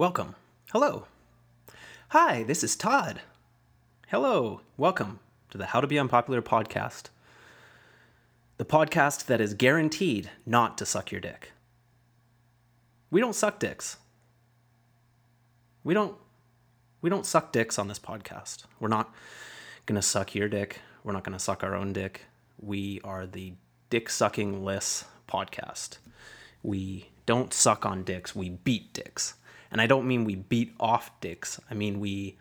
Welcome. Hello. Hi, this is Todd. Hello. Welcome to the How to Be Unpopular podcast. The podcast that is guaranteed not to suck your dick. We don't suck dicks. We don't we don't suck dicks on this podcast. We're not going to suck your dick. We're not going to suck our own dick. We are the dick sucking less podcast. We don't suck on dicks, we beat dicks. And I don't mean we beat off dicks. I mean we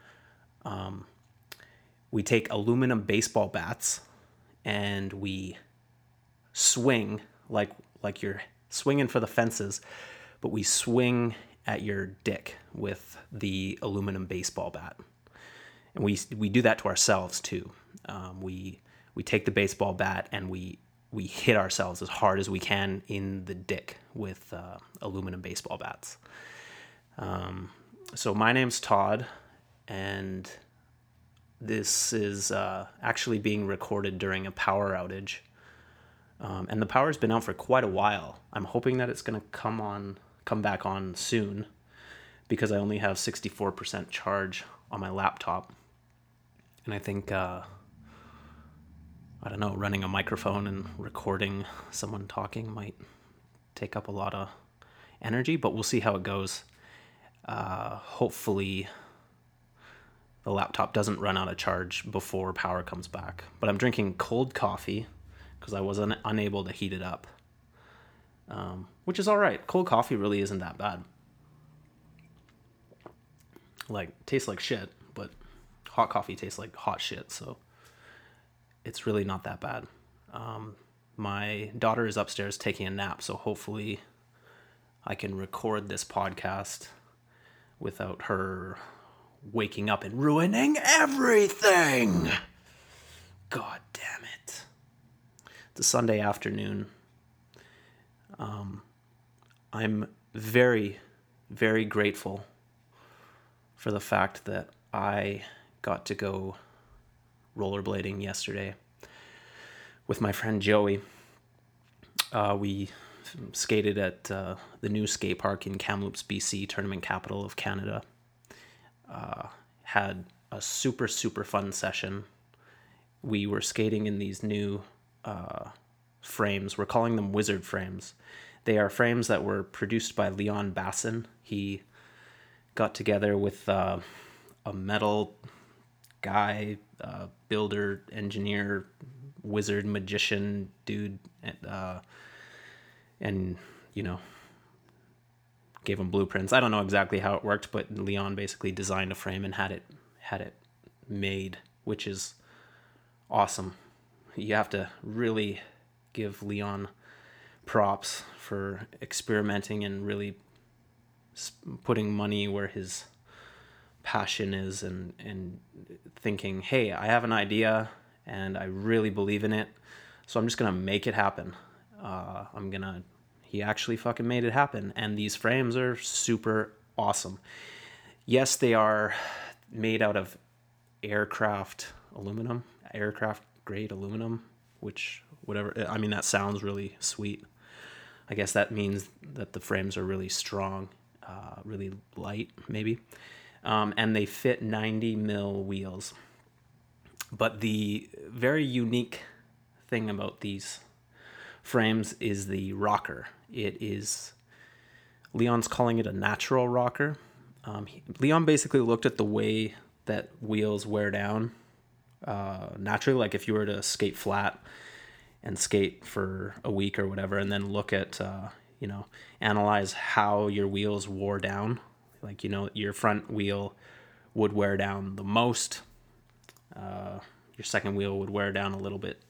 um, we take aluminum baseball bats and we swing like like you're swinging for the fences, but we swing at your dick with the aluminum baseball bat. And we we do that to ourselves too. Um, we we take the baseball bat and we we hit ourselves as hard as we can in the dick with uh, aluminum baseball bats. Um, so my name's Todd, and this is uh, actually being recorded during a power outage. Um, and the power's been out for quite a while. I'm hoping that it's going to come on, come back on soon, because I only have 64% charge on my laptop, and I think uh, I don't know, running a microphone and recording someone talking might take up a lot of energy, but we'll see how it goes. Uh, hopefully, the laptop doesn't run out of charge before power comes back. But I'm drinking cold coffee because I was un- unable to heat it up, um, which is all right. Cold coffee really isn't that bad. Like, tastes like shit, but hot coffee tastes like hot shit, so it's really not that bad. Um, my daughter is upstairs taking a nap, so hopefully I can record this podcast without her waking up and ruining everything. God damn it. It's a Sunday afternoon. Um, I'm very, very grateful for the fact that I got to go rollerblading yesterday with my friend Joey. Uh, we skated at uh, the new skate park in Kamloops, BC, tournament capital of Canada. Uh, had a super, super fun session. We were skating in these new uh, frames. We're calling them wizard frames. They are frames that were produced by Leon Basin. He got together with uh, a metal guy, uh, builder, engineer, wizard, magician dude, uh, and you know, gave him blueprints. I don't know exactly how it worked, but Leon basically designed a frame and had it had it made, which is awesome. You have to really give Leon props for experimenting and really putting money where his passion is and and thinking, "Hey, I have an idea and I really believe in it. So I'm just going to make it happen." Uh, I'm to he actually fucking made it happen and these frames are super awesome. Yes, they are made out of aircraft aluminum, aircraft grade aluminum, which whatever I mean that sounds really sweet. I guess that means that the frames are really strong, uh, really light, maybe, um, and they fit 90 mil wheels. But the very unique thing about these frames is the rocker. It is Leon's calling it a natural rocker. Um, he, Leon basically looked at the way that wheels wear down uh, naturally. Like if you were to skate flat and skate for a week or whatever, and then look at uh, you know analyze how your wheels wore down. Like you know your front wheel would wear down the most. Uh, your second wheel would wear down a little bit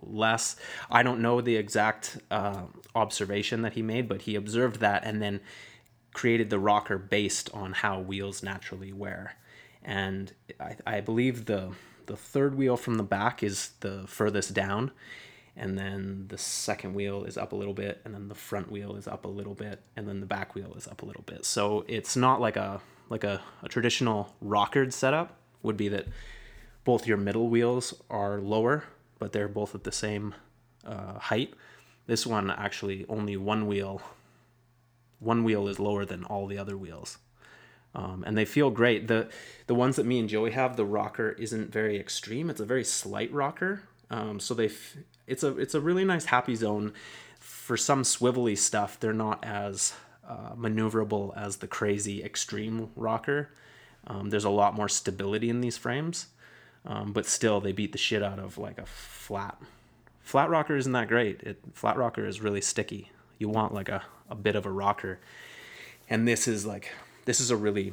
less. I don't know the exact uh, observation that he made, but he observed that and then created the rocker based on how wheels naturally wear. And I, I believe the the third wheel from the back is the furthest down, and then the second wheel is up a little bit, and then the front wheel is up a little bit, and then the back wheel is up a little bit. So it's not like a like a, a traditional rockered setup would be that both your middle wheels are lower but they're both at the same uh, height. This one actually only one wheel one wheel is lower than all the other wheels, um, and they feel great. the The ones that me and Joey have, the rocker isn't very extreme. It's a very slight rocker, um, so they f- it's a it's a really nice happy zone. For some swivelly stuff, they're not as uh, maneuverable as the crazy extreme rocker. Um, there's a lot more stability in these frames, um, but still they beat the shit out of like a flat. Flat rocker isn't that great. It, flat rocker is really sticky. You want like a, a bit of a rocker, and this is like this is a really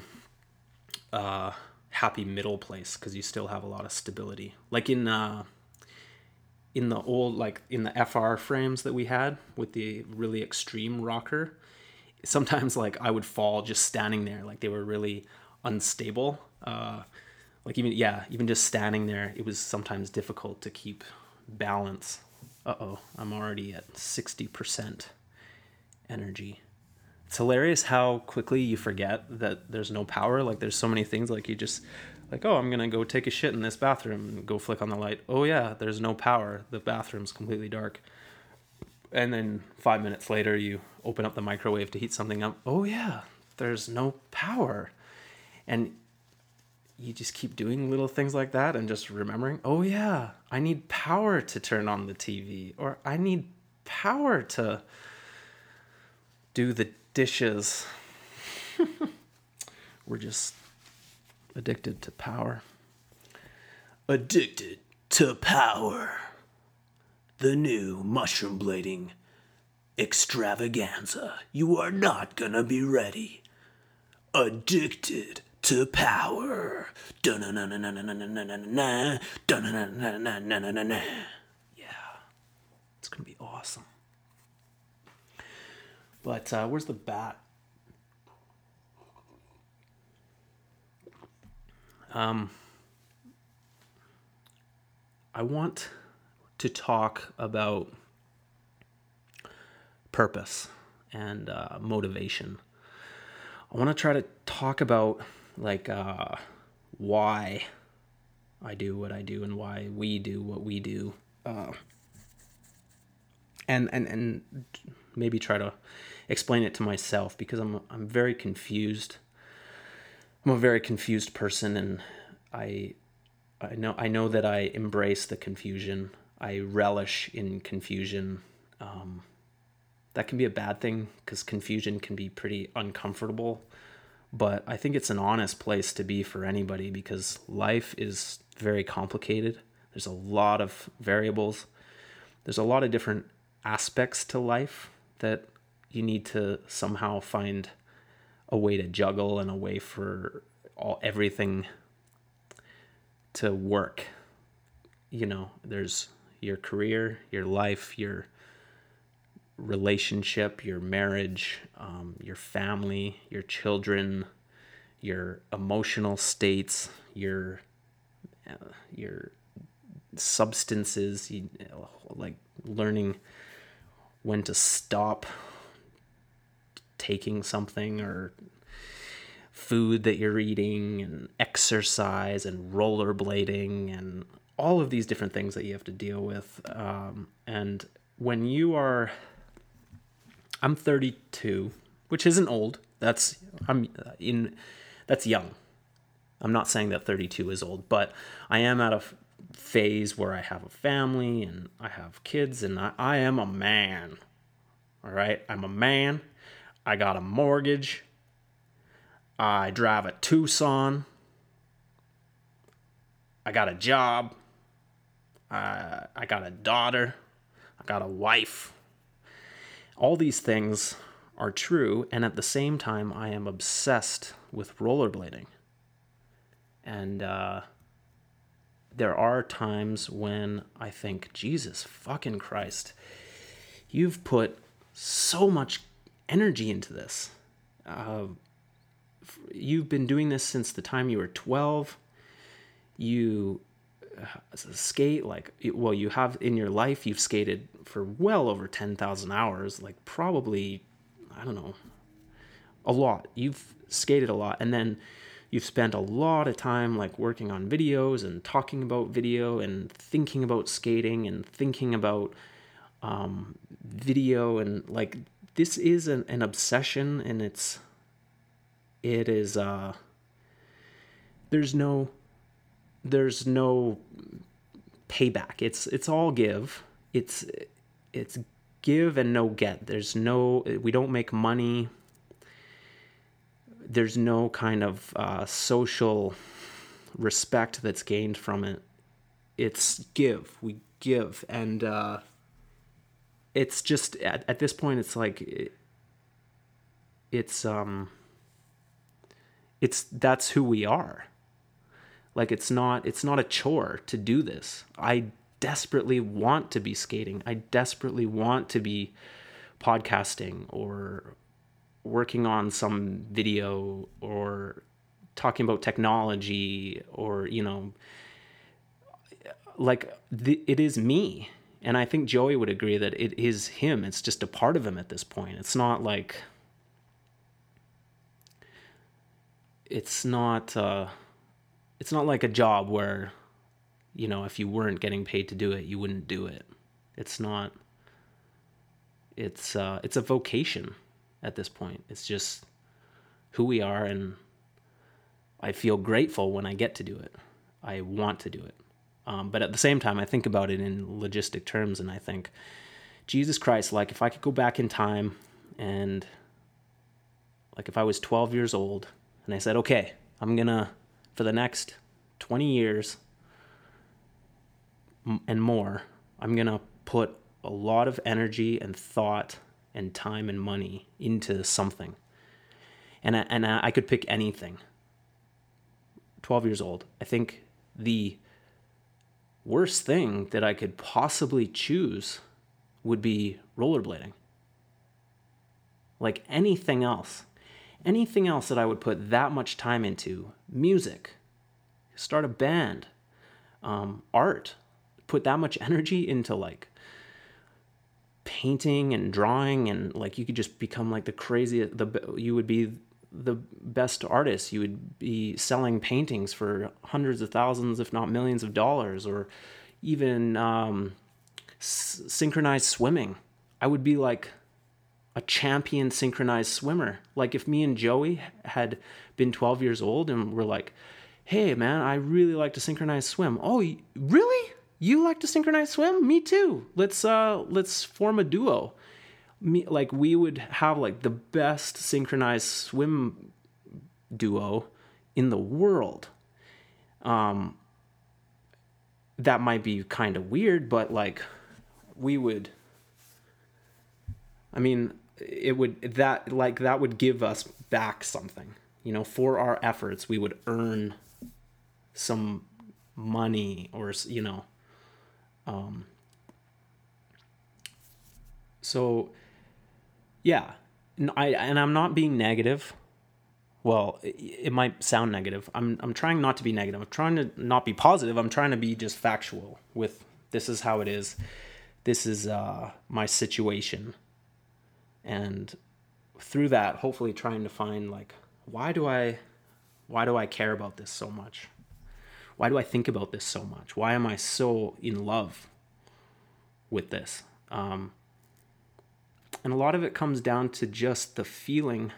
uh, happy middle place because you still have a lot of stability. Like in uh, in the old like in the FR frames that we had with the really extreme rocker, sometimes like I would fall just standing there. Like they were really unstable. Uh, like even yeah, even just standing there, it was sometimes difficult to keep balance. Uh oh, I'm already at sixty percent energy. It's hilarious how quickly you forget that there's no power. Like there's so many things like you just like oh I'm gonna go take a shit in this bathroom and go flick on the light. Oh yeah, there's no power. The bathroom's completely dark. And then five minutes later you open up the microwave to heat something up. Oh yeah, there's no power and you just keep doing little things like that and just remembering, oh yeah, I need power to turn on the TV or I need power to do the dishes. We're just addicted to power. Addicted to power. The new mushroom blading extravaganza. You are not gonna be ready. Addicted to power. Yeah. It's going to be awesome. But uh, where's the bat? Um, I want to talk about purpose and uh, motivation. I want to try to talk about like uh, why I do what I do and why we do what we do. Uh, and and and maybe try to explain it to myself because I'm I'm very confused. I'm a very confused person and I I know I know that I embrace the confusion. I relish in confusion. Um, that can be a bad thing because confusion can be pretty uncomfortable but I think it's an honest place to be for anybody because life is very complicated. There's a lot of variables. There's a lot of different aspects to life that you need to somehow find a way to juggle and a way for all everything to work. You know, there's your career, your life, your relationship, your marriage, um, your family, your children, your emotional states, your uh, your substances, you, like learning when to stop taking something or food that you're eating and exercise and rollerblading and all of these different things that you have to deal with. Um, and when you are I'm 32, which isn't old. That's I'm uh, in that's young. I'm not saying that 32 is old, but I am at a phase where I have a family and I have kids and I, I am a man. All right? I'm a man. I got a mortgage. I drive a Tucson. I got a job. I, I got a daughter. I got a wife. All these things are true, and at the same time, I am obsessed with rollerblading. And uh, there are times when I think, Jesus fucking Christ, you've put so much energy into this. Uh, you've been doing this since the time you were 12. You skate like well you have in your life you've skated for well over 10,000 hours like probably I don't know a lot. You've skated a lot and then you've spent a lot of time like working on videos and talking about video and thinking about skating and thinking about um, video and like this is an, an obsession and it's it is uh there's no there's no payback. It's it's all give. It's it's give and no get. There's no we don't make money. There's no kind of uh, social respect that's gained from it. It's give. We give. And uh it's just at, at this point it's like it, it's um it's that's who we are. Like it's not it's not a chore to do this. I desperately want to be skating. I desperately want to be podcasting or working on some video or talking about technology or you know like it is me. And i think joey would agree that it is him. It's just a part of him at this point. It's not like it's not uh, it's not like a job where you know if you weren't getting paid to do it you wouldn't do it. It's not it's uh, it's a vocation at this point. It's just who we are and i feel grateful when i get to do it. I want to do it. Um, but at the same time i think about it in logistic terms and i think jesus christ like if i could go back in time and like if i was 12 years old and I said, okay, I'm going to, for the next 20 years and more, I'm going to put a lot of energy and thought and time and money into something. And I, and I could pick anything. 12 years old. I think the worst thing that I could possibly choose would be rollerblading. Like anything else anything else that I would put that much time into, music, start a band, um, art, put that much energy into like painting and drawing and like you could just become like the craziest the you would be the best artist you would be selling paintings for hundreds of thousands if not millions of dollars or even um, synchronized swimming i would be like a champion synchronized swimmer. Like if me and Joey had been 12 years old and we're like, "Hey man, I really like to synchronize swim." "Oh, really? You like to synchronize swim? Me too. Let's uh let's form a duo." Me like we would have like the best synchronized swim duo in the world. Um that might be kind of weird, but like we would I mean, it would that like that would give us back something you know for our efforts we would earn some money or you know um so yeah and i and i'm not being negative. Well it, it might sound negative. I'm i'm trying not to be negative. I'm trying to not be positive. I'm trying to be just factual with this is how it is. This is uh my situation. And through that hopefully trying to find like why do i why do i care about this so much why do i think about this so much? Why am i so in love with this? Um, and a lot of it comes down to just the feeling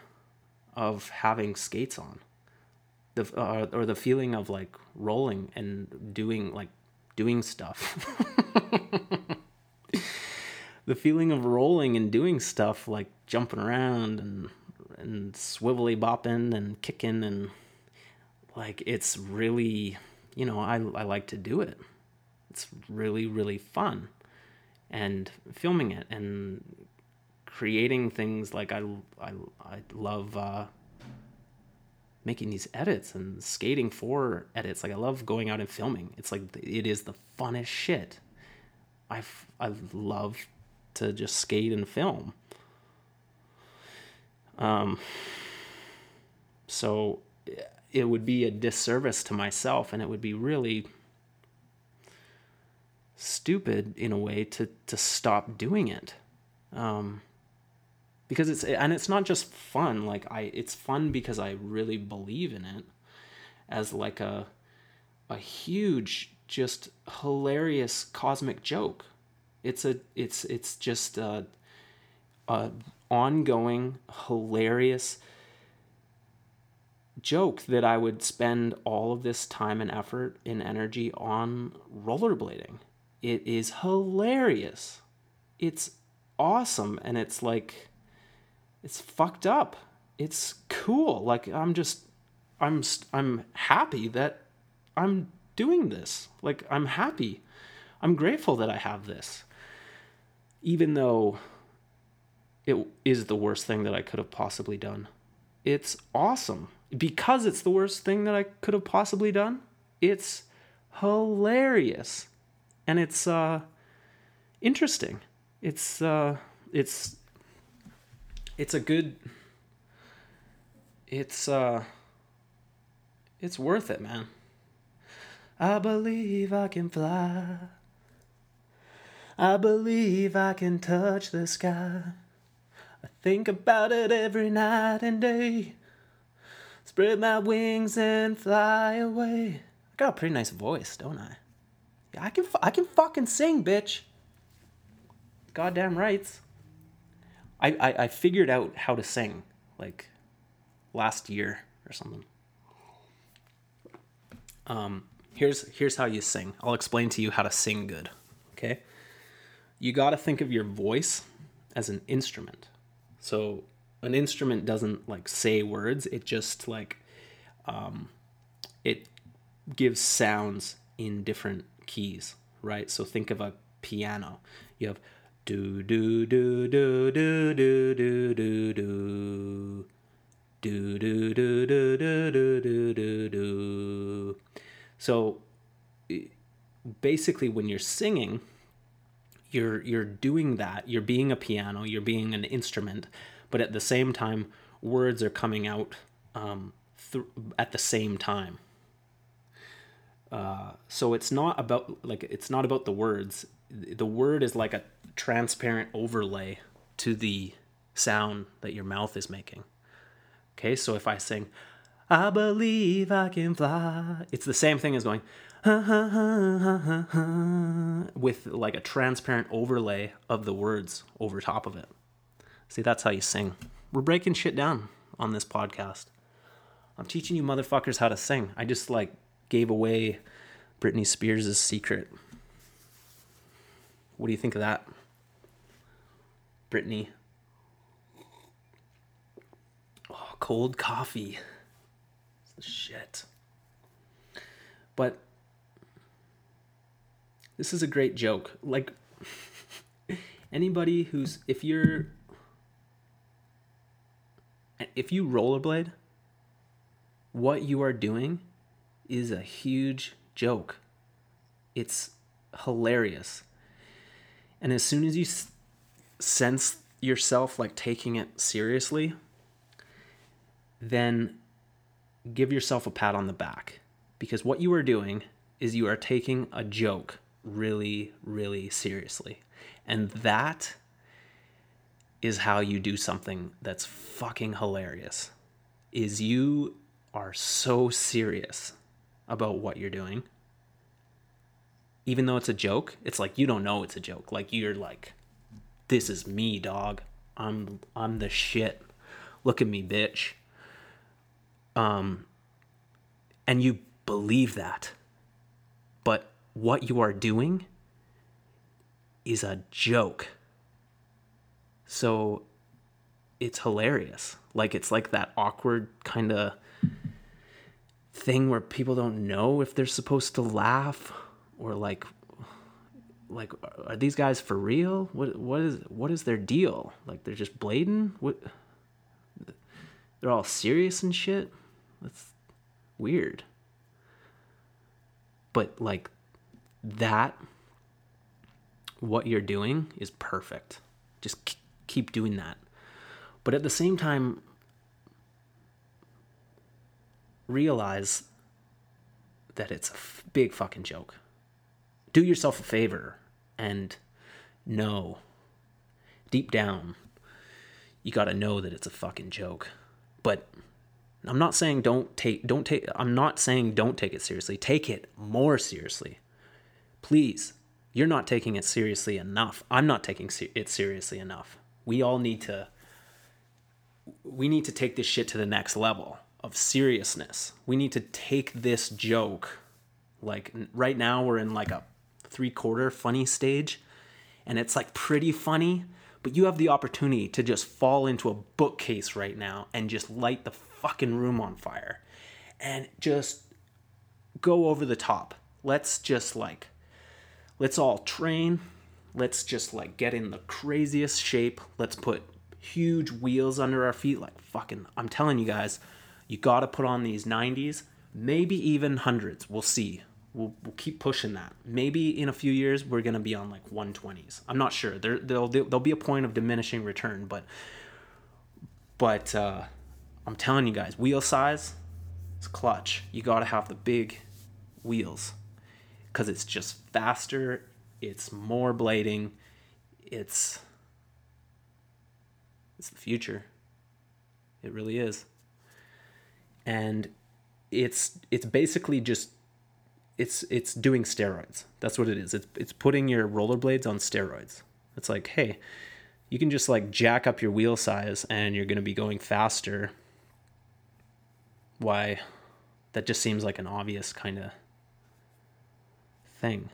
of having skates on. The uh, or the feeling of like rolling and doing like doing stuff. The feeling of rolling and doing stuff like jumping around and and swivelly bopping and kicking and like it's really you know I I like to do it. It's really really fun. And filming it and creating things like I I I love uh making these edits and skating for edits. Like I love going out and filming. It's like it is the funnest shit. I I love to just skate and film. Um, so it would be a disservice to myself, and it would be really stupid in a way to to stop doing it. Um, because it's and it's not just fun. Like I, it's fun because I really believe in it as like a a huge, just hilarious cosmic joke it's a it's it's just a, a ongoing hilarious joke that I would spend all of this time and effort and energy on rollerblading. It is hilarious. It's awesome and it's like it's fucked up. It's cool. Like I'm just I'm I'm happy that I'm doing this. Like I'm happy. I'm grateful that I have this. Even though it is the worst thing that I could have possibly done. It's awesome. Because it's the worst thing that I could have possibly done, it's hilarious. And it's uh interesting. It's uh it's it's a good it's uh it's worth it, man. I believe I can fly. I believe I can touch the sky. I think about it every night and day. Spread my wings and fly away. I got a pretty nice voice, don't I? Yeah, I can I can fucking sing, bitch. Goddamn rights. I, I, I figured out how to sing like last year or something. Um, here's here's how you sing. I'll explain to you how to sing good. Okay? You got to think of your voice as an instrument. So an instrument doesn't like say words, it just like um it gives sounds in different keys, right? So think of a piano. You have do do do do do do do do do do do do do do do do do do. So basically when you're singing, you're you're doing that. You're being a piano, you're being an instrument, but at the same time words are coming out um, th- at the same time. Uh, so it's not about like it's not about the words. The word is like a transparent overlay to the sound that your mouth is making. Okay, so if I sing, I believe I can fly, it's the same thing as going, with like a transparent overlay of the words over top of it. See, that's how you sing. We're breaking shit down on this podcast. I'm teaching you motherfuckers how to sing. I just like gave away Britney Spears' secret. What do you think of that? Britney Oh, cold coffee. It's the shit. But this is a great joke. Like anybody who's if you're if you rollerblade, what you are doing is a huge joke. It's hilarious. And as soon as you sense yourself like taking it seriously, then give yourself a pat on the back because what you are doing is you are taking a joke really, really seriously. And that is how you do something that's fucking hilarious. Is you are so serious about what you're doing. Even though it's a joke, it's like you don't know it's a joke. Like you're like this is me, dog. I'm I'm the shit. Look at me, bitch um, and you believe that. But what you are doing is a joke. So it's hilarious. Like it's like that awkward kind of thing where people don't know if they're supposed to laugh or like like are these guys for real? What what is what is their deal? Like they're just blading? What they're all serious and shit? That's weird. But like that what you're doing is perfect. Just keep doing that. But at the same time realize that it's a f- big fucking joke. Do yourself a favor and know deep down you got to know that it's a fucking joke. But I'm not saying don't take don't take I'm not saying don't take it seriously. Take it more seriously. Please. You're not taking it seriously enough. I'm not taking it seriously enough. We all need to we need to take this shit to the next level of seriousness. We need to take this joke like right now we're in like a three quarter funny stage and it's like pretty funny, but you have the opportunity to just fall into a bookcase right now and just light the fucking room on fire and just go over the top. Let's just like let's all train. Let's just like get in the craziest shape. Let's put huge wheels under our feet like fucking I'm telling you guys, you got to put on these 90s, maybe even hundreds. We'll see. We'll, we'll keep pushing that. Maybe in a few years we're gonna be on like 120s. I'm not sure. There there'll there'll be a point of diminishing return, but but uh, I'm telling you guys, wheel size, it's clutch. You gotta have the big wheels because it's just faster. It's more blading. It's it's the future. It really is. And it's it's basically just it's it's doing steroids. That's what it is. It's it's putting your rollerblades on steroids. It's like, hey, you can just like jack up your wheel size and you're going to be going faster. Why? That just seems like an obvious kind of thing.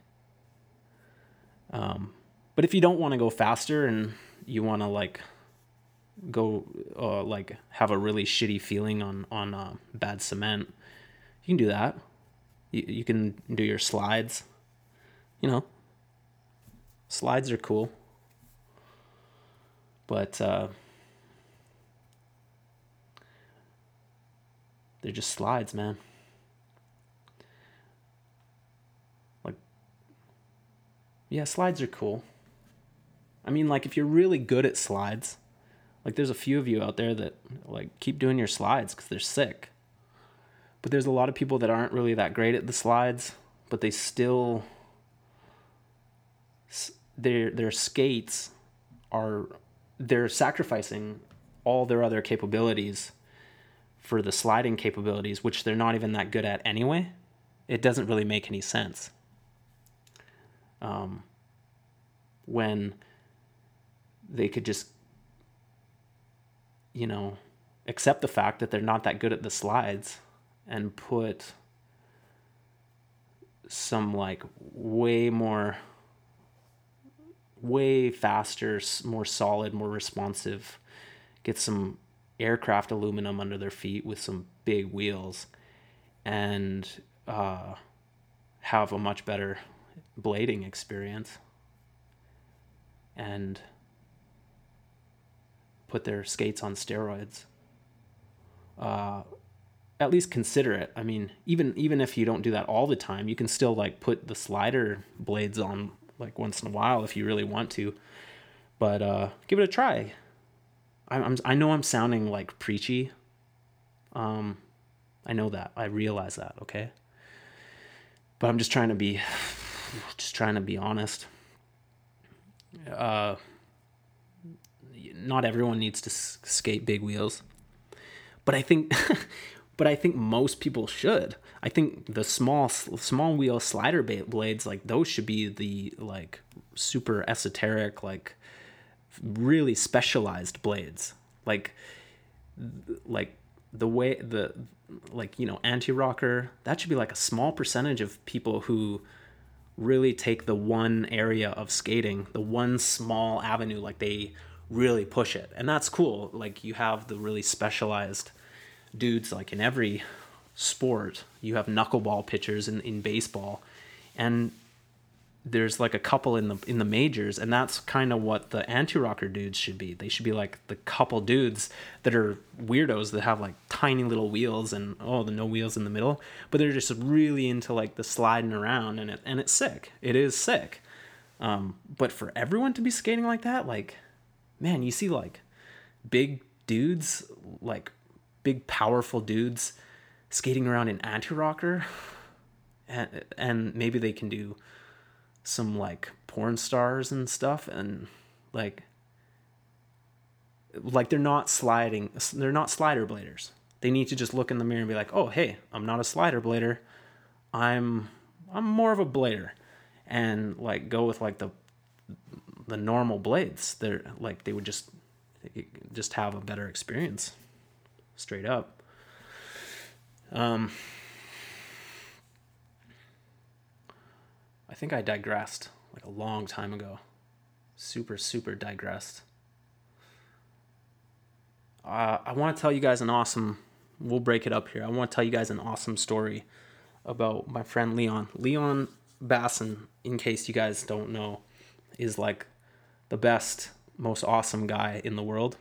Um, but if you don't want to go faster and you want to like go uh, like have a really shitty feeling on on uh, bad cement, you can do that. You, you can do your slides. You know, slides are cool. But uh, they're just slides, man. Yeah, slides are cool. I mean, like, if you're really good at slides, like, there's a few of you out there that, like, keep doing your slides because they're sick. But there's a lot of people that aren't really that great at the slides, but they still their their skates are they're sacrificing all their other capabilities for the sliding capabilities, which they're not even that good at anyway. It doesn't really make any sense. Um, when they could just, you know, accept the fact that they're not that good at the slides and put some like way more way faster more solid more responsive get some aircraft aluminum under their feet with some big wheels and uh, have a much better blading experience and put their skates on steroids uh, at least consider it. I mean, even even if you don't do that all the time, you can still like put the slider blades on like once in a while if you really want to. But uh, give it a try. I'm, I'm I know I'm sounding like preachy. Um, I know that. I realize that. Okay. But I'm just trying to be, just trying to be honest. Uh, not everyone needs to skate big wheels, but I think but I think most people should. I think the small small wheel slider blades like those should be the like super esoteric like really specialized blades. Like like the way the like you know anti-rocker that should be like a small percentage of people who really take the one area of skating, the one small avenue like they really push it. And that's cool. Like you have the really specialized dudes like in every sport you have knuckleball pitchers in, in baseball and there's like a couple in the in the majors and that's kind of what the anti-rocker dudes should be. They should be like the couple dudes that are weirdos that have like tiny little wheels and oh the no wheels in the middle but they're just really into like the sliding around and it and it's sick. It is sick. Um, but for everyone to be skating like that like man you see like big dudes like big powerful dudes skating around in anti-rocker and and maybe they can do some like porn stars and stuff and like like they're not sliding they're not slider bladers. They need to just look in the mirror and be like oh hey i'm not a slider blader. I'm i'm more of a blader. And like go with like the the normal blades. They're like they would just just have a better experience. Straight up. Um, think I digressed like a long time ago. Super, super digressed. Uh, I want to tell you guys an awesome. We'll break it up here. I want to tell you guys an awesome story about my friend Leon. Leon Basin, in case you guys don't know, is like the best, most awesome guy in the world.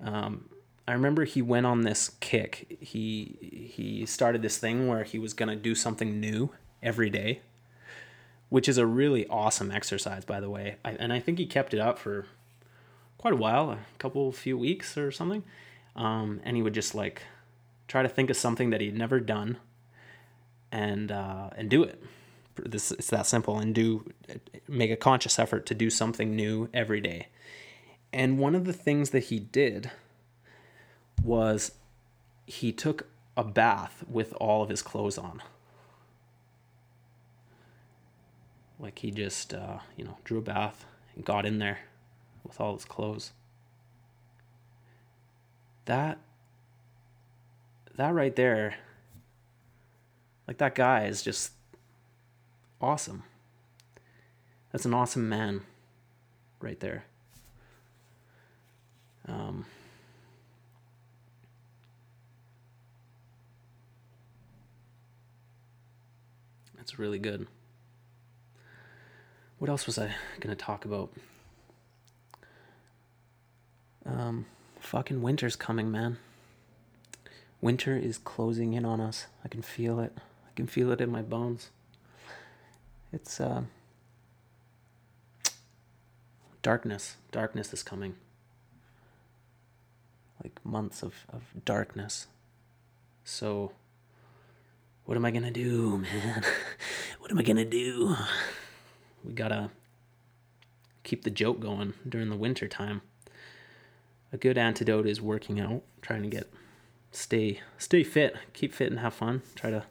Um, I remember he went on this kick. He he started this thing where he was gonna do something new every day, which is a really awesome exercise, by the way. I, and I think he kept it up for quite a while, a couple few weeks or something. Um, and he would just like try to think of something that he'd never done, and uh, and do it. This it's that simple, and do make a conscious effort to do something new every day. And one of the things that he did was he took a bath with all of his clothes on. Like he just, uh, you know, drew a bath and got in there with all his clothes. That, that right there, like that guy is just awesome. That's an awesome man right there. Um, That's really good. What else was I gonna talk about? Um, fucking winter's coming, man. Winter is closing in on us. I can feel it. I can feel it in my bones. It's uh darkness. Darkness is coming. Like months of, of darkness. So what am I gonna do, man? what am I gonna do? We gotta keep the joke going during the winter time. A good antidote is working out, trying to get stay stay fit, keep fit and have fun. Try to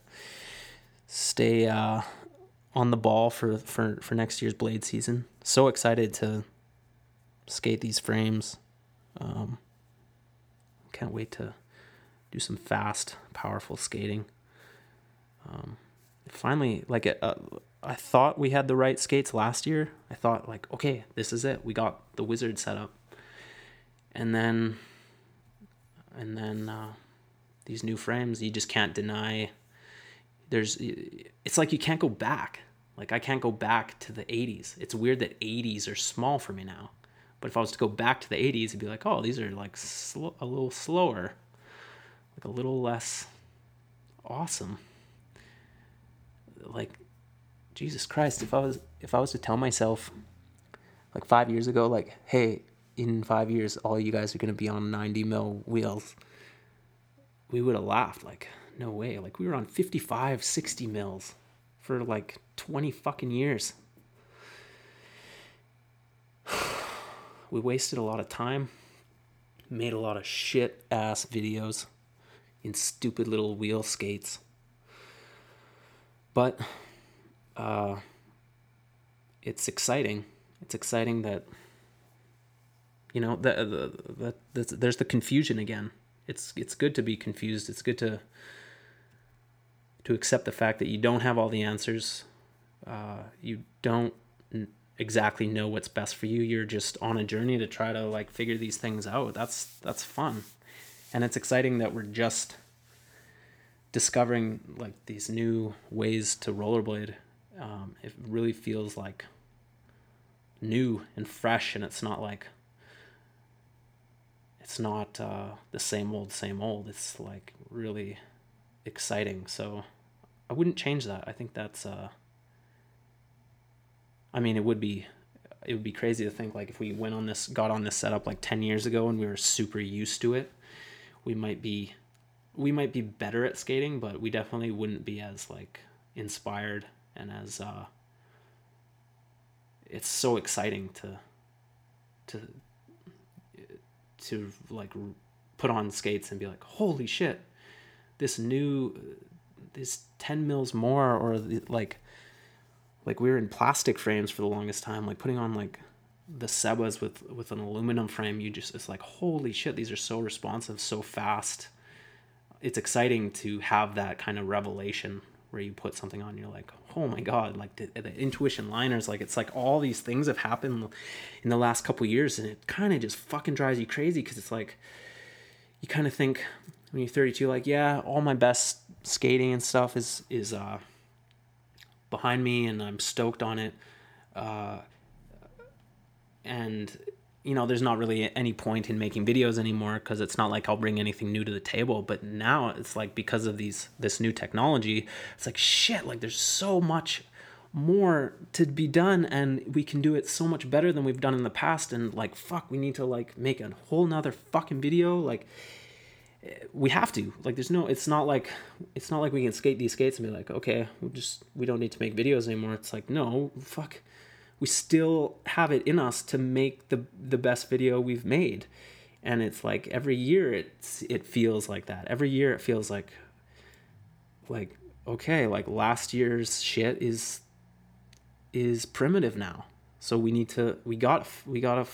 stay uh, on the ball for, for for next year's blade season. So excited to skate these frames. Um, can't wait to do some fast, powerful skating. Um, finally, like uh, I thought we had the right skates last year. I thought like, okay, this is it. We got the wizard set up, and then, and then uh, these new frames, you just can't deny. There's, it's like you can't go back. Like I can't go back to the '80s. It's weird that '80s are small for me now. But if I was to go back to the '80s, it'd be like, oh, these are like sl- a little slower, like a little less awesome like Jesus Christ, if I was if I was to tell myself like five years ago, like, hey, in five years all you guys are gonna be on 90 mil wheels, we would have laughed, like, no way. Like we were on 55, 60 mils for like 20 fucking years. we wasted a lot of time, made a lot of shit ass videos in stupid little wheel skates. But uh, it's exciting. It's exciting that you know that the, the, the, there's the confusion again. It's it's good to be confused. It's good to to accept the fact that you don't have all the answers. Uh, you don't exactly know what's best for you. You're just on a journey to try to like figure these things out. That's that's fun, and it's exciting that we're just discovering like these new ways to rollerblade. Um, it really feels like new and fresh, and it's not like it's not uh, the same old, same old. It's like really exciting. So I wouldn't change that. I think that's. Uh, I mean, it would be it would be crazy to think like if we went on this got on this setup like 10 years ago and we were super used to it we might be we might be better at skating, but we definitely wouldn't be as like inspired and as uh it's so exciting to to to like put on skates and be like holy shit this new this 10 mils more or like like we were in plastic frames for the longest time like putting on like the sebas with with an aluminum frame you just it's like holy shit these are so responsive so fast. It's exciting to have that kind of revelation where you put something on, you're like, oh my god, like the, the intuition liners, like it's like all these things have happened in the last couple years, and it kind of just fucking drives you crazy because it's like you kind of think when you're 32, like yeah, all my best skating and stuff is is uh, behind me, and I'm stoked on it, uh, and you know, there's not really any point in making videos anymore because it's not like I'll bring anything new to the table. But now it's like because of these this new technology, it's like shit. Like there's so much more to be done, and we can do it so much better than we've done in the past. And like fuck, we need to like make a whole nother fucking video. Like we have to. Like there's no. It's not like it's not like we can skate these skates and be like, okay, we just we don't need to make videos anymore. It's like no, fuck we still have it in us to make the the best video we've made. And it's like every year it's it feels like that. Every year it feels like like okay like last year's shit is is primitive now. So we need to we got we gotta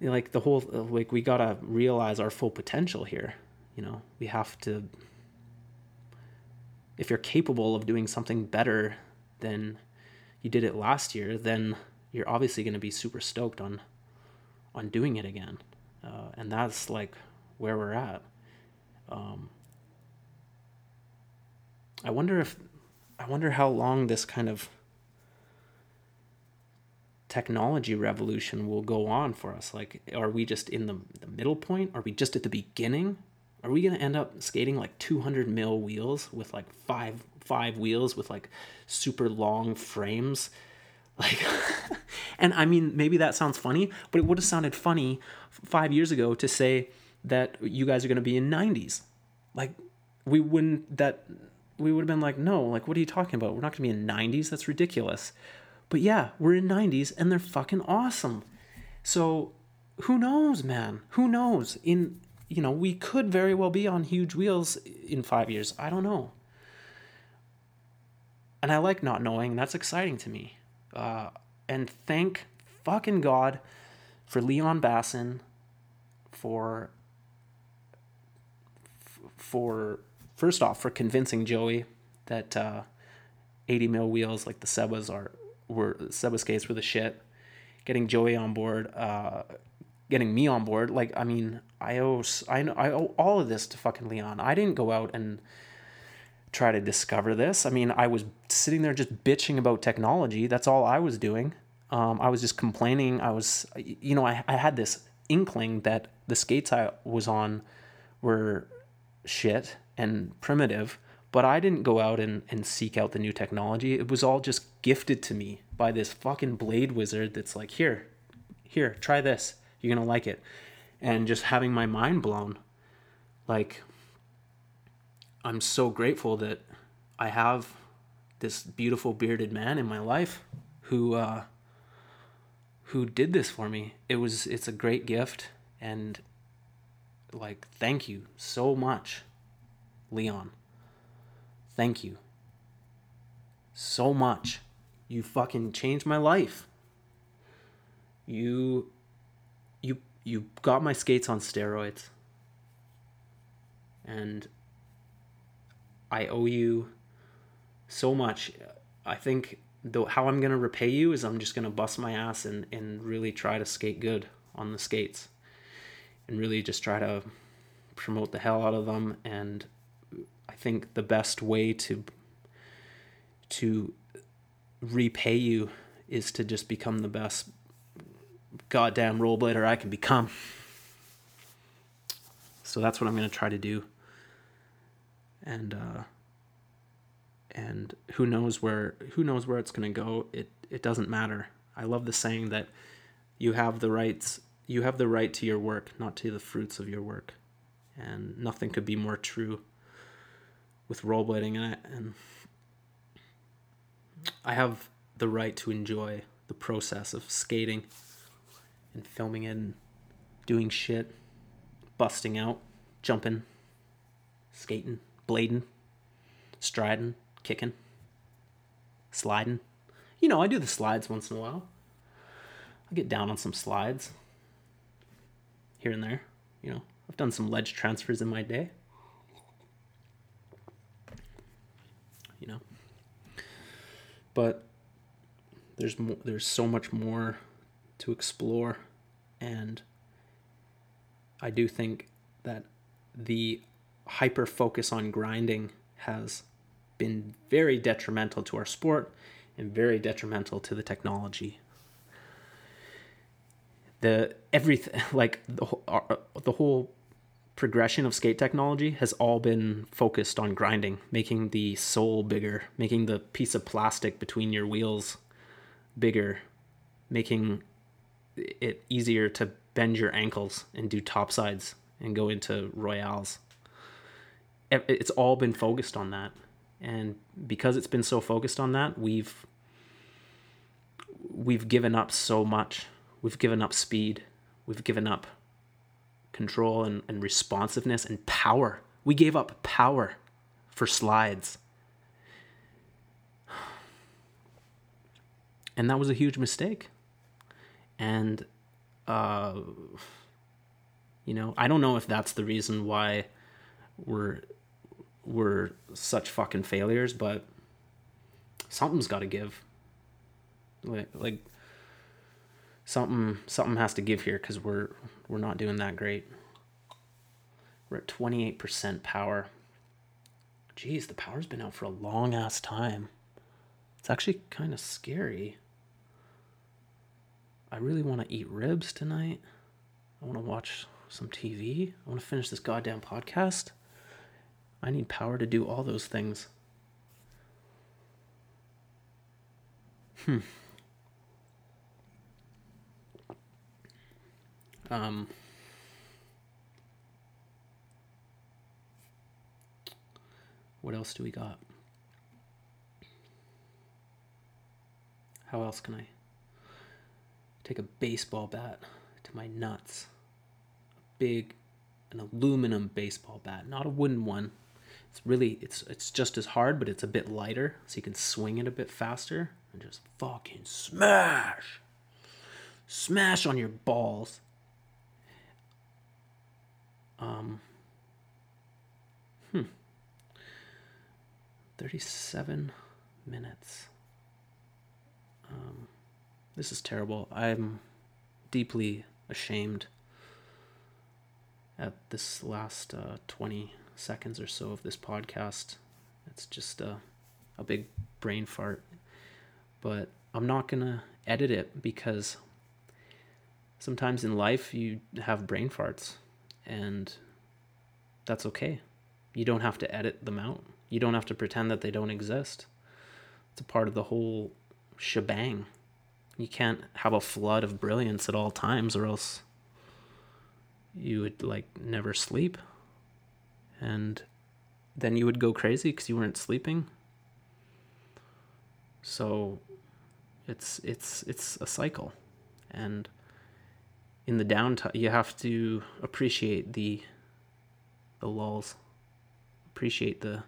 like the whole like we gotta realize our full potential here you know? We have to if you're capable of doing something better than you did it last year, then you're obviously going to be super stoked on on doing it again. Uh, and that's like where we're at. Um, I wonder if I wonder how long this kind of technology revolution will go on for us. Like, are we just in the, the middle point? Are we just at the beginning? Are we gonna end up skating like 200 mil wheels with like five five wheels with like super long frames. Like, and I mean, maybe that sounds funny, but it would have sounded funny five years ago to say that you guys are going to be in 90s. Like, we wouldn't, that, we would have been like, no, like, what are you talking about? We're not going to be in 90s. That's ridiculous. But yeah, we're in 90s and they're fucking awesome. So who knows, man? Who knows? In, you know, we could very well be on huge wheels in five years. I don't know and I like not knowing. That's exciting to me. Uh, and thank fucking God for Leon Basin, for for first off for convincing Joey that uh, 80 mil wheels like the Sebas are were Seba skates were the shit. Getting Joey on board, uh, getting me on board. Like I mean, I owe I know I owe all of this to fucking Leon. I didn't go out and try to discover this. I mean, I was sitting there just bitching about technology. That's all I was doing. Um, I was just complaining. I was, you know, I, I had this inkling that the skates I was on were shit and primitive, but I didn't go out and, and seek out the new technology. It was all just gifted to me by this fucking blade wizard that's like, here, here, try this. You're going to like it. And just having my mind blown. Like, I'm so grateful that I have this beautiful bearded man in my life who uh, who did this for me. It was it's a great gift and like thank you so much, Leon. Thank you. So much. You fucking changed my life. You you you got my skates on steroids. And I owe you so much. I think though how I'm gonna repay you is I'm just gonna bust my ass and, and really try to skate good on the skates. And really just try to promote the hell out of them and I think the best way to to repay you is to just become the best goddamn rollerblader I can become. So that's what I'm going to try to do and uh, and who knows where who knows where it's going to go. It it doesn't matter. I love the saying that you have the rights you have the right to your work, not to the fruits of your work, and nothing could be more true with rollerblading. And I, and I have the right to enjoy the process of skating and filming it and doing shit, busting out, jumping, skating blading, striding, kicking, sliding. You know, I do the slides once in a while. I get down on some slides here and there. You know, I've done some ledge transfers in my day. you know. But there's more, there's so much more to explore, and I do think that the hyper focus on grinding has been very detrimental to our sport and very detrimental to the technology. The everything like the whole, our, uh, the whole progression of skate technology has all been focused on grinding, making the sole bigger, making the piece of plastic between your wheels bigger, making it easier to bend your ankles and do topsides and go into royales. It's all been focused on that. And because it's been so focused on that, we've we've given up so much. We've given up speed. We've given up control and, and responsiveness and power. We gave up power for slides. And that was a huge mistake. And, uh, you know, I don't know if that's the reason why we're we're such fucking failures, but something's got to give. Like, like something something has to give here because we're we're not doing that great. We're at twenty eight percent power. Jeez, the power's been out for a long ass time. It's actually kind of scary. I really want to eat ribs tonight. I want to watch some TV. I want to finish this goddamn podcast. I need power to do all those things. Hmm. Um, what else do we got? How else can I take a baseball bat to my nuts? A big, an aluminum baseball bat, not a wooden one. It's really it's it's just as hard, but it's a bit lighter, so you can swing it a bit faster and just fucking smash, smash on your balls. Um, hmm. 37 minutes. Um, this is terrible. I'm deeply ashamed at this last uh, 20 seconds or so of this podcast. It's just a, a big brain fart. But I'm not going to edit it because sometimes in life you have brain farts and that's okay. You don't have to edit them out. You don't have to pretend that they don't exist. It's a part of the whole shebang. You can't have a flood of brilliance at all times or else you would like never sleep. And then you would go crazy because you weren't sleeping. So it's it's it's a cycle. And in the downtime, you have to appreciate the the lulls, appreciate the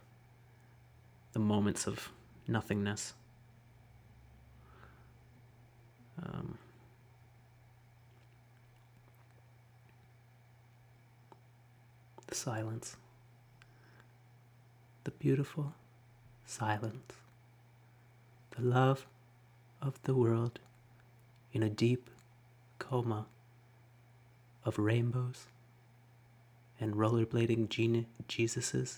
the moments of nothingness. Um, the silence, the beautiful silence, the love of the world in a deep coma of rainbows and rollerblading gene- Jesuses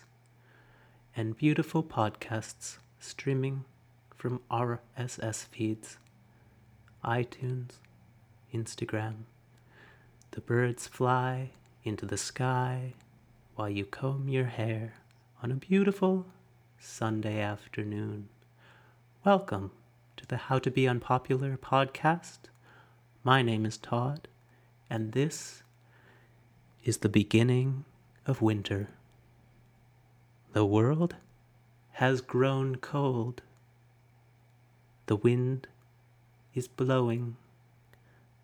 and beautiful podcasts streaming from RSS feeds, iTunes, Instagram. The birds fly into the sky while you comb your hair on a beautiful Sunday afternoon. Welcome to the How to Be Unpopular podcast. My name is Todd and this is the beginning of winter. The world has grown cold. The wind is blowing.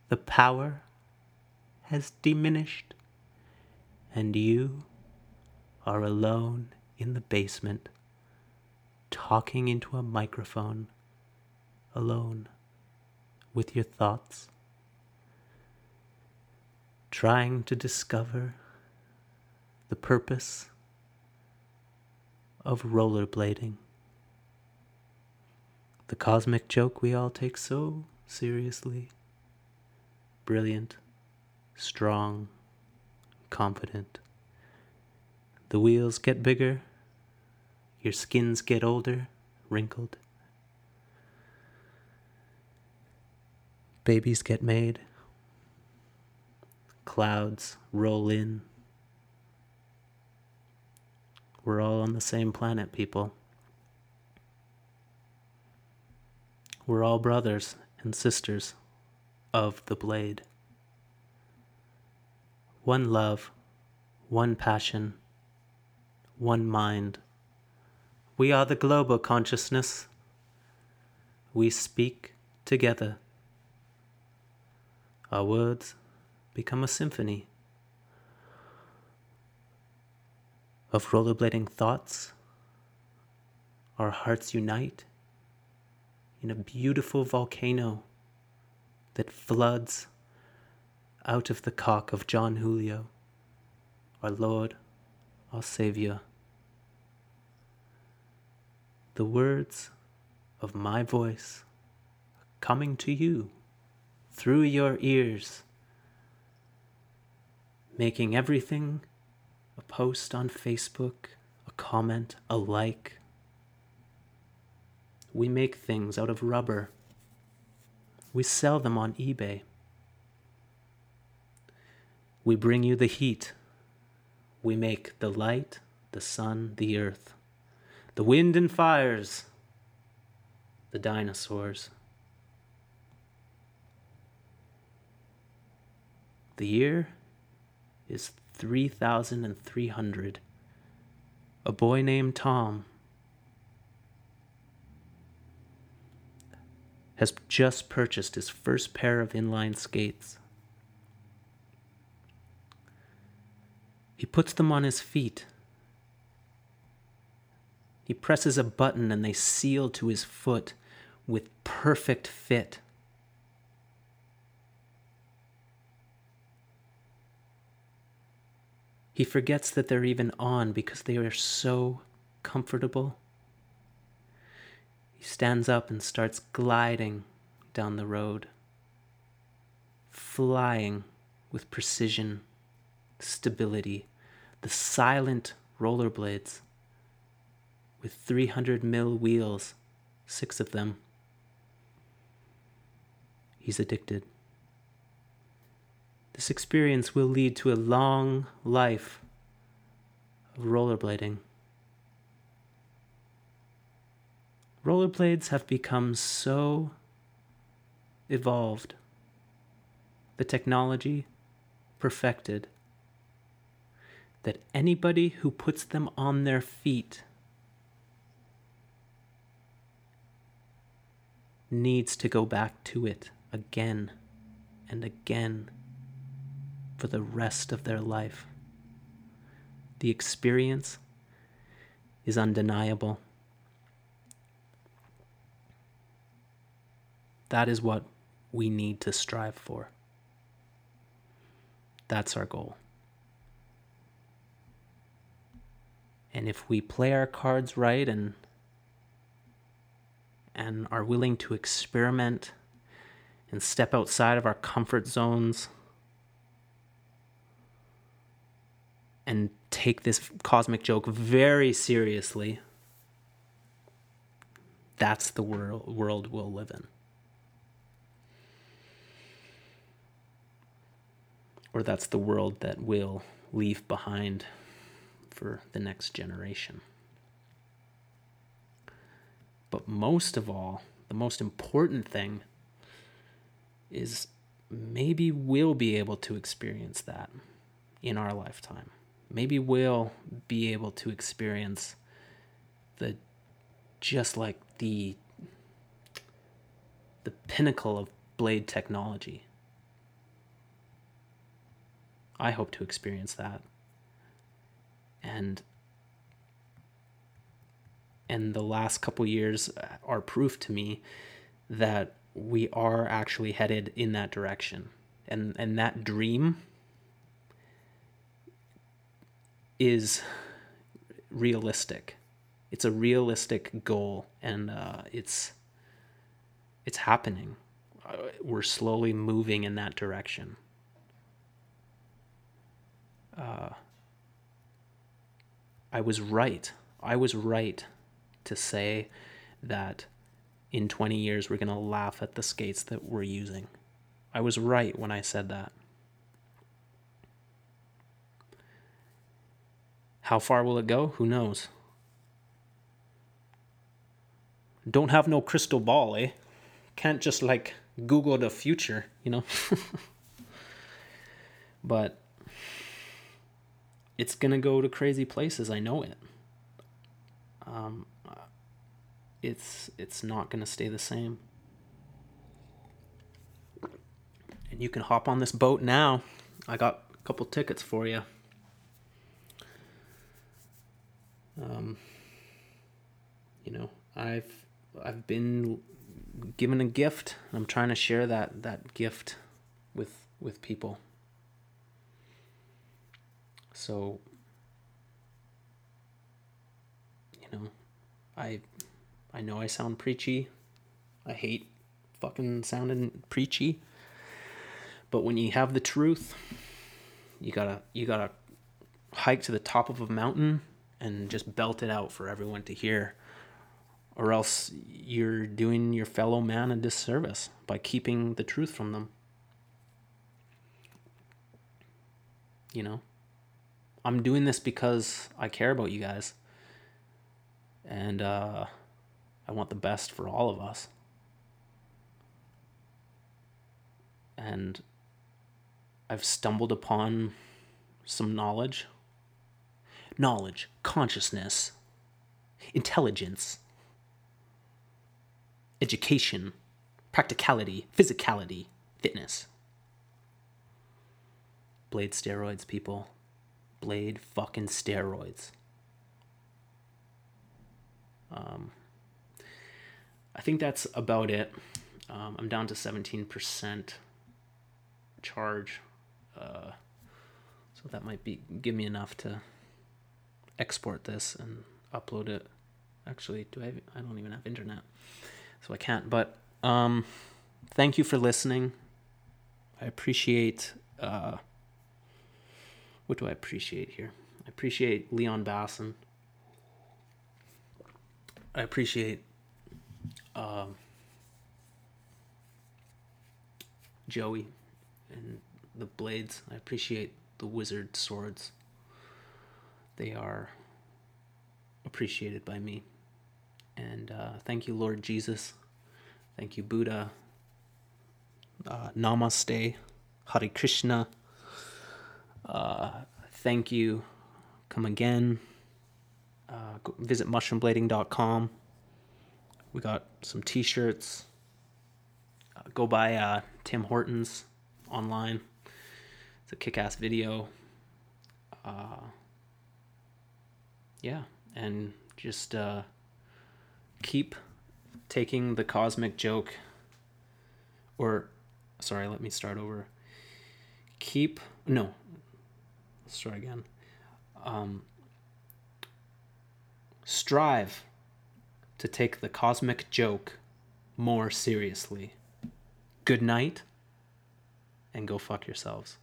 The power has diminished. And you are alone in the basement, talking into a microphone, alone with your thoughts trying to discover the purpose of rollerblading. The cosmic joke we all take so seriously. Brilliant, strong, confident. The wheels get bigger, your skins get older, wrinkled. Babies get made, clouds roll in. We're all on the same planet, people. We're all brothers and sisters of the blade. One love, one passion, one mind. We are the global consciousness. We speak together. Our words become a symphony of rollerblading thoughts. Our hearts unite in a beautiful volcano that floods out of the cock of Jon Julio, our Lord, our Savior. The words of my voice coming to you through your ears, making everything a post on Facebook, a comment, a like. We make things out of rubber. We sell them on eBay. We bring you the heat. We make the light, the sun, the earth, the wind and fires, the dinosaurs. The year is 3,300. A boy named Tom has just purchased his first pair of inline skates. He puts them on his feet. He presses a button and they seal to his foot with perfect fit. He forgets that they're even on because they are so comfortable. He stands up and starts gliding down the road, flying with precision, stability, the silent rollerblades with 300 mil wheels, six of them. He's addicted. This experience will lead to a long life of rollerblading. Rollerblades have become so evolved, the technology perfected, that anybody who puts them on their feet needs to go back to it again and again for the rest of their life. The experience is undeniable. That is what we need to strive for. That's our goal. And if we play our cards right and and are willing to experiment and step outside of our comfort zones and take this cosmic joke very seriously, that's the world, world we'll live in. Or that's the world that we'll leave behind for the next generation. But most of all, the most important thing is maybe we'll be able to experience that in our lifetime maybe we'll be able to experience the just like the the pinnacle of blade technology. I hope to experience that. And and the last couple years are proof to me that we are actually headed in that direction. And and that dream is realistic. It's a realistic goal, and uh, it's It's happening. Uh, we're slowly moving in that direction. Uh, I was right. I was right to say that in 20 years we're going to laugh at the skates that we're using. I was right when I said that. How far will it go? Who knows? Don't have no crystal ball, eh? Can't just like Google the future, you know? but it's gonna go to crazy places. I know it. Um, it's it's not gonna stay the same. And you can hop on this boat now. I got a couple tickets for you. Um, you know, I've I've been given a gift. And I'm trying to share that that gift with with people. So you know, I I know I sound preachy. I hate fucking sounding preachy. But when you have the truth, you gotta you gotta hike to the top of a mountain and just belt it out for everyone to hear or else you're doing your fellow man a disservice by keeping the truth from them you know i'm doing this because i care about you guys and uh, i want the best for all of us and i've stumbled upon some knowledge knowledge, consciousness, intelligence, education, practicality, physicality, fitness. Blade steroids, people. Blade fucking steroids. Um, I think that's about it. Um, I'm down to 17% charge. Uh, so that might be give me enough to export this and upload it. Actually, do I? I don't even have internet, so I can't. But um, thank you for listening. I appreciate. Uh, what do I appreciate here? I appreciate Leon Basin. I appreciate um, Joey and the blades. I appreciate the wizard swords they are appreciated by me. And uh, thank you, Lord Jesus. Thank you, Buddha. Uh, namaste, Hare Krishna. Uh, thank you. Come again. Uh, visit mushroomblading.com. We got some t shirts. Uh, go buy uh, Tim Hortons online. It's a kick ass video. Uh, yeah, and just uh, keep taking the cosmic joke, or sorry, let me start over. Keep no, let's try again. Um, strive to take the cosmic joke more seriously. Good night, and go fuck yourselves.